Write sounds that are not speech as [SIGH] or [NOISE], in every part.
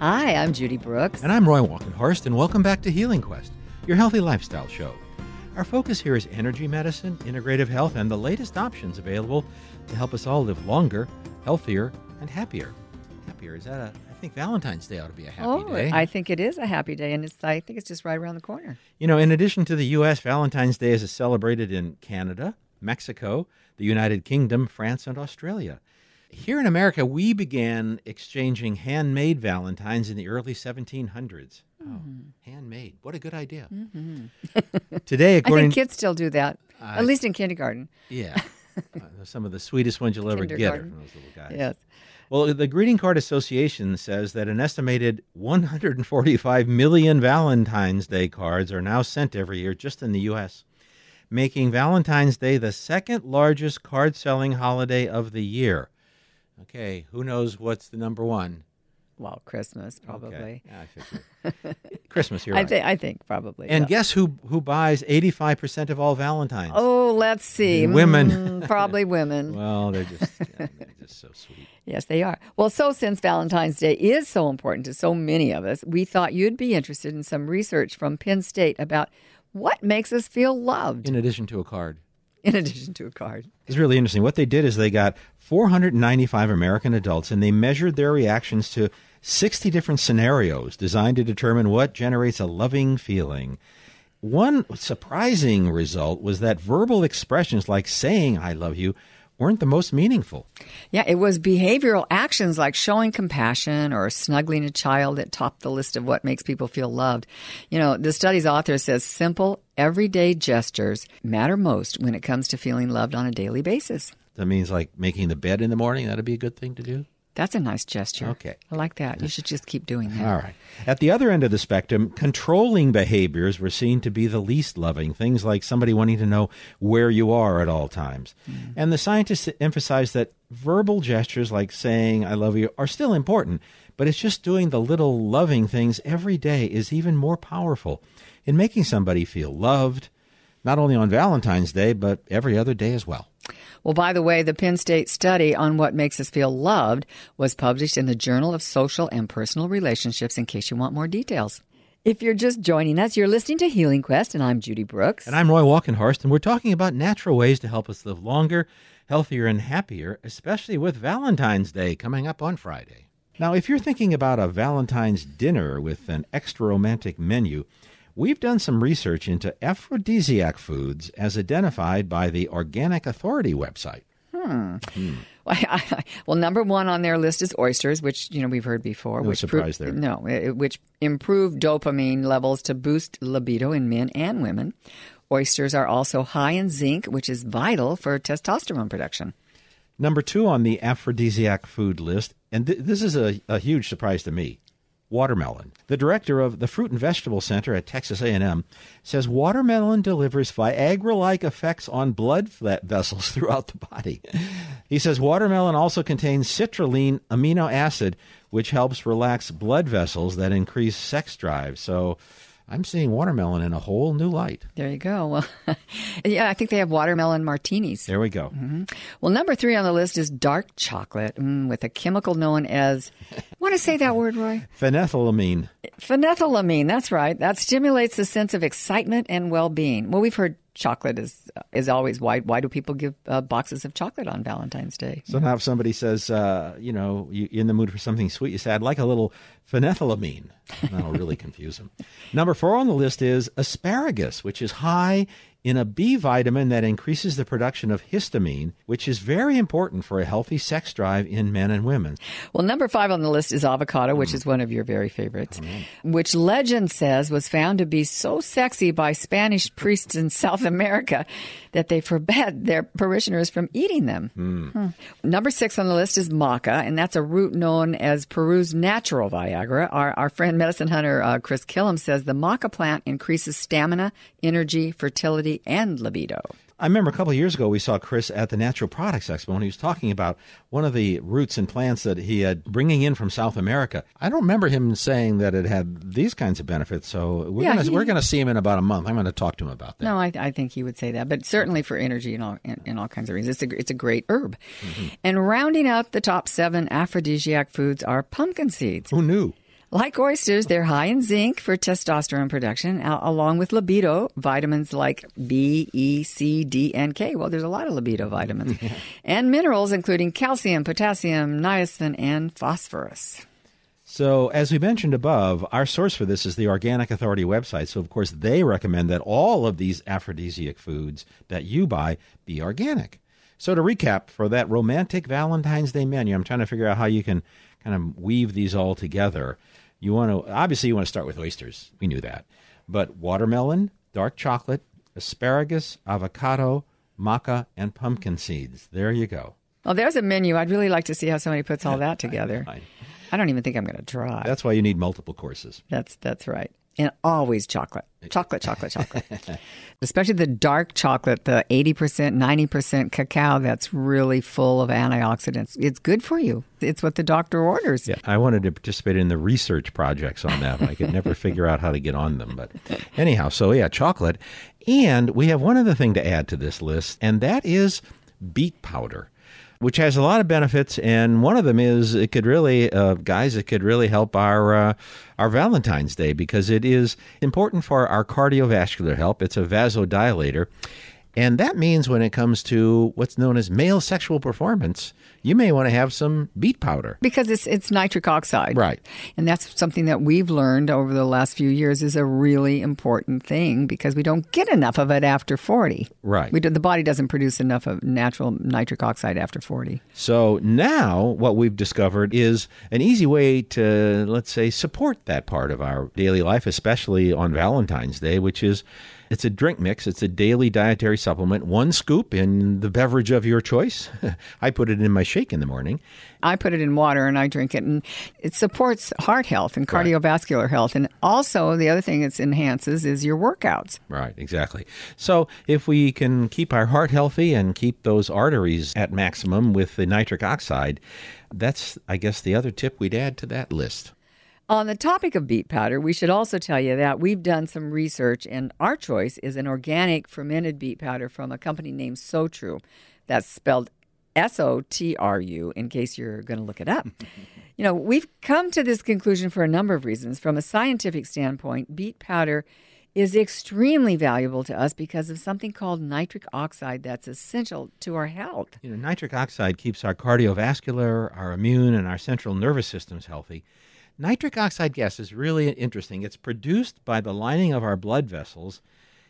Hi, I'm Judy Brooks. And I'm Roy Walkenhorst, and welcome back to Healing Quest, your healthy lifestyle show. Our focus here is energy medicine, integrative health, and the latest options available to help us all live longer, healthier, and happier. Happier, is that a, I think Valentine's Day ought to be a happy oh, day. I think it is a happy day, and it's I think it's just right around the corner. You know, in addition to the U.S., Valentine's Day is celebrated in Canada, Mexico, the United Kingdom, France, and Australia. Here in America, we began exchanging handmade Valentines in the early 1700s. Mm-hmm. Oh, handmade. What a good idea. Mm-hmm. [LAUGHS] Today, according I think kids still do that, uh, at least in kindergarten. Yeah. [LAUGHS] uh, some of the sweetest ones you'll ever get are from those little guys. Yes. Well, the Greeting Card Association says that an estimated 145 million Valentine's Day cards are now sent every year just in the U.S., making Valentine's Day the second largest card selling holiday of the year. Okay, who knows what's the number one? Well, Christmas probably. Okay. Yeah, I. [LAUGHS] Christmas, you're I right. think I think probably. and yeah. guess who who buys 85% of all Valentines? Oh, let's see. Women. Mm, probably [LAUGHS] women. Well, they're just [LAUGHS] yeah, they're just so sweet. Yes, they are. Well, so since Valentine's Day is so important to so many of us, we thought you'd be interested in some research from Penn State about what makes us feel loved. In addition to a card. In addition to a card. It's really interesting. What they did is they got 495 American adults and they measured their reactions to 60 different scenarios designed to determine what generates a loving feeling. One surprising result was that verbal expressions like saying, I love you, weren't the most meaningful. Yeah, it was behavioral actions like showing compassion or snuggling a child that topped the list of what makes people feel loved. You know, the study's author says simple, everyday gestures matter most when it comes to feeling loved on a daily basis. That means like making the bed in the morning. That'd be a good thing to do. That's a nice gesture. Okay. I like that. You should just keep doing that. All right. At the other end of the spectrum, controlling behaviors were seen to be the least loving. Things like somebody wanting to know where you are at all times. Mm. And the scientists emphasized that verbal gestures like saying, I love you, are still important, but it's just doing the little loving things every day is even more powerful in making somebody feel loved, not only on Valentine's Day, but every other day as well. Well, by the way, the Penn State study on what makes us feel loved was published in the Journal of Social and Personal Relationships in case you want more details. If you're just joining us, you're listening to Healing Quest, and I'm Judy Brooks. And I'm Roy Walkenhorst, and we're talking about natural ways to help us live longer, healthier, and happier, especially with Valentine's Day coming up on Friday. Now, if you're thinking about a Valentine's dinner with an extra romantic menu, We've done some research into aphrodisiac foods as identified by the Organic Authority website. Hmm. hmm. [LAUGHS] Well, number one on their list is oysters, which you know we've heard before. No which surprise there. No, which improve dopamine levels to boost libido in men and women. Oysters are also high in zinc, which is vital for testosterone production. Number two on the aphrodisiac food list, and th- this is a, a huge surprise to me, watermelon. The director of the Fruit and Vegetable Center at Texas A&M says watermelon delivers Viagra-like effects on blood vessels [LAUGHS] throughout the body. He says watermelon also contains citrulline amino acid, which helps relax blood vessels that increase sex drive. So I'm seeing watermelon in a whole new light. There you go. [LAUGHS] Well, yeah, I think they have watermelon martinis. There we go. Mm-hmm. Well, number three on the list is dark chocolate mm, with a chemical known as, [LAUGHS] want to say that word, Roy? Phenethylamine. Phenethylamine, that's right. That stimulates the sense of excitement and well being. Well, we've heard chocolate is is always why why do people give uh, boxes of chocolate on Valentine's Day? So now if somebody says, uh, you know, you, are in the mood for something sweet, you say, I'd like a little phenethylamine. That'll really [LAUGHS] confuse them. Number four on the list is asparagus, which is high in a B vitamin that increases the production of histamine, which is very important for a healthy sex drive in men and women. Well, number five on the list is avocado, which mm. is one of your very favorites, which legend says was found to be so sexy by Spanish priests in [LAUGHS] South America that they forbade their parishioners from eating them. Mm. Hmm. Number six on the list is maca, and that's a root known as Peru's natural Viagra. Our, our friend medicine hunter uh, Chris Kilham says the maca plant increases stamina, energy, fertility, and libido. I remember a couple of years ago we saw Chris at the Natural Products Expo and he was talking about one of the roots and plants that he had bringing in from South America. I don't remember him saying that it had these kinds of benefits. So we're yeah, gonna, we're going to see him in about a month. I'm going to talk to him about that. No, I, I, think he would say that, but certainly for energy and all all kinds of reasons, it's a it's a great herb. Mm-hmm. And rounding out the top seven aphrodisiac foods are pumpkin seeds. Who knew? Like oysters, they're high in zinc for testosterone production, along with libido, vitamins like B, E, C, D, and K. Well, there's a lot of libido vitamins. [LAUGHS] and minerals, including calcium, potassium, niacin, and phosphorus. So, as we mentioned above, our source for this is the Organic Authority website. So, of course, they recommend that all of these aphrodisiac foods that you buy be organic. So, to recap, for that romantic Valentine's Day menu, I'm trying to figure out how you can kind of weave these all together. You want to obviously you want to start with oysters. We knew that. But watermelon, dark chocolate, asparagus, avocado, maca, and pumpkin seeds. There you go. Well, there's a menu. I'd really like to see how somebody puts all [LAUGHS] that together. I, I, I don't even think I'm going to try. That's why you need multiple courses. That's that's right and always chocolate. Chocolate, chocolate, chocolate. [LAUGHS] Especially the dark chocolate, the 80%, 90% cacao that's really full of antioxidants. It's good for you. It's what the doctor orders. Yeah, I wanted to participate in the research projects on that. I could never [LAUGHS] figure out how to get on them. But anyhow, so yeah, chocolate. And we have one other thing to add to this list, and that is beet powder which has a lot of benefits. And one of them is it could really, uh, guys, it could really help our uh, our Valentine's Day because it is important for our cardiovascular health. It's a vasodilator. And that means when it comes to what's known as male sexual performance, you may want to have some beet powder because it's it's nitric oxide, right? And that's something that we've learned over the last few years is a really important thing because we don't get enough of it after forty. Right. We do, the body doesn't produce enough of natural nitric oxide after forty. So now what we've discovered is an easy way to let's say support that part of our daily life, especially on Valentine's Day, which is it's a drink mix. It's a daily dietary supplement. One scoop in the beverage of your choice. [LAUGHS] I put it in my shake in the morning. I put it in water and I drink it, and it supports heart health and cardiovascular right. health. And also, the other thing it enhances is your workouts. Right, exactly. So, if we can keep our heart healthy and keep those arteries at maximum with the nitric oxide, that's, I guess, the other tip we'd add to that list. On the topic of beet powder, we should also tell you that we've done some research, and our choice is an organic fermented beet powder from a company named Sotru. That's spelled S O T R U, in case you're going to look it up. [LAUGHS] you know, we've come to this conclusion for a number of reasons. From a scientific standpoint, beet powder is extremely valuable to us because of something called nitric oxide that's essential to our health. You know, nitric oxide keeps our cardiovascular, our immune, and our central nervous systems healthy. Nitric oxide gas is really interesting. It's produced by the lining of our blood vessels.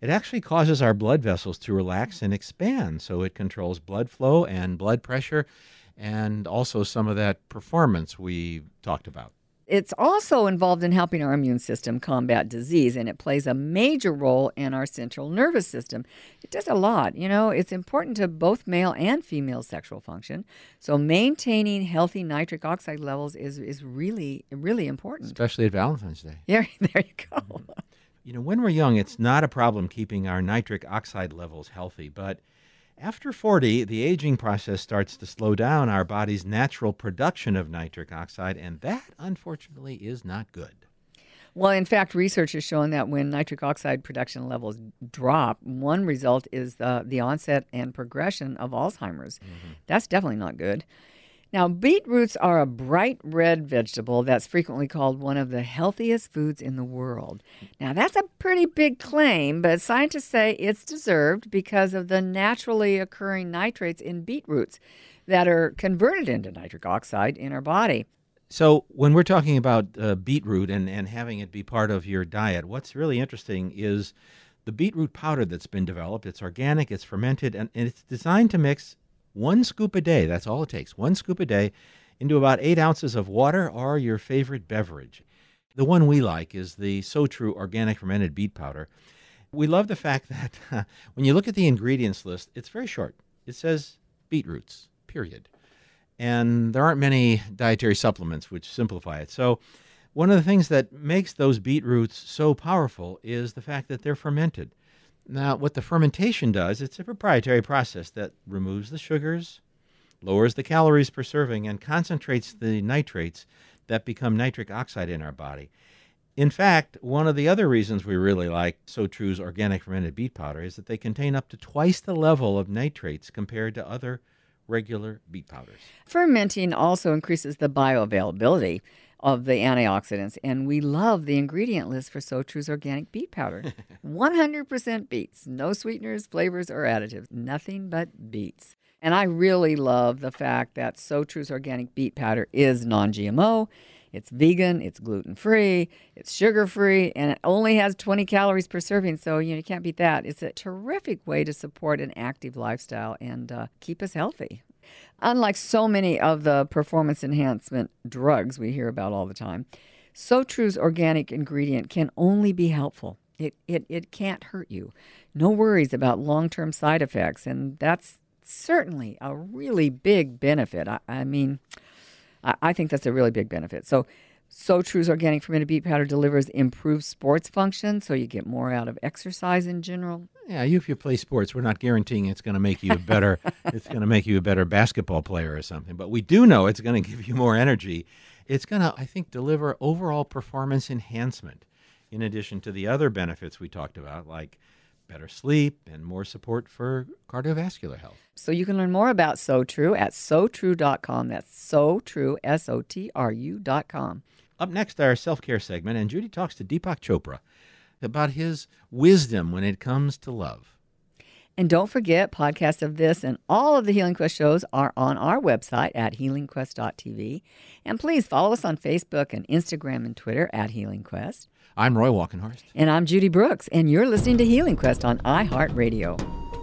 It actually causes our blood vessels to relax and expand, so it controls blood flow and blood pressure and also some of that performance we talked about. It's also involved in helping our immune system combat disease, and it plays a major role in our central nervous system. It does a lot. You know, it's important to both male and female sexual function. So maintaining healthy nitric oxide levels is, is really, really important. Especially at Valentine's Day. Yeah, [LAUGHS] there you go. Mm-hmm. You know, when we're young, it's not a problem keeping our nitric oxide levels healthy, but after 40, the aging process starts to slow down our body's natural production of nitric oxide, and that, unfortunately, is not good. Well, in fact, research has shown that when nitric oxide production levels drop, one result is the, the onset and progression of Alzheimer's. Mm-hmm. That's definitely not good. Now, beetroots are a bright red vegetable that's frequently called one of the healthiest foods in the world. Now, that's a pretty big claim, but scientists say it's deserved because of the naturally occurring nitrates in beetroots that are converted into nitric oxide in our body. So, when we're talking about uh, beetroot and, and having it be part of your diet, what's really interesting is the beetroot powder that's been developed. It's organic, it's fermented, and, and it's designed to mix one scoop a day, that's all it takes, one scoop a day, into about eight ounces of water or your favorite beverage. The one we like is the Sotru organic fermented beet powder. We love the fact [LAUGHS] that uh, when you look at the ingredients list, it's very short. It says beetroots, period. And there aren't many dietary supplements which simplify it. So, one of the things that makes those beetroots so powerful is the fact that they're fermented. Now, what the fermentation does, it's a proprietary process that removes the sugars, lowers the calories per serving, and concentrates the nitrates that become nitric oxide in our body. In fact, one of the other reasons we really like Sotru's organic fermented beet powder is that they contain up to twice the level of nitrates compared to other regular beet powders. Fermenting also increases the bioavailability of the antioxidants, and we love the ingredient list for Sotru's organic beet powder. [LAUGHS] 100% beets, no sweeteners, flavors, or additives, nothing but beets. And I really love the fact that Sotru's organic beet powder is non GMO. It's vegan, it's gluten free, it's sugar free, and it only has 20 calories per serving. So, you know, you can't beat that. It's a terrific way to support an active lifestyle and uh, keep us healthy. Unlike so many of the performance enhancement drugs we hear about all the time, Sotru's organic ingredient can only be helpful. It, it, it can't hurt you. No worries about long term side effects. And that's certainly a really big benefit. I, I mean, I, I think that's a really big benefit. So, Sotru's organic fermented beet powder delivers improved sports function, so you get more out of exercise in general. Yeah, you if you play sports, we're not guaranteeing it's going to make you a better. [LAUGHS] it's going to make you a better basketball player or something, but we do know it's going to give you more energy. It's going to, I think, deliver overall performance enhancement, in addition to the other benefits we talked about, like better sleep and more support for cardiovascular health. So you can learn more about Sotru at Sotru.com. That's Sotru, S O T R U.com. Up next, our self care segment, and Judy talks to Deepak Chopra about his wisdom when it comes to love. And don't forget, podcasts of this and all of the Healing Quest shows are on our website at healingquest.tv. And please follow us on Facebook and Instagram and Twitter at Healing Quest. I'm Roy Walkenhorst. And I'm Judy Brooks, and you're listening to Healing Quest on iHeartRadio.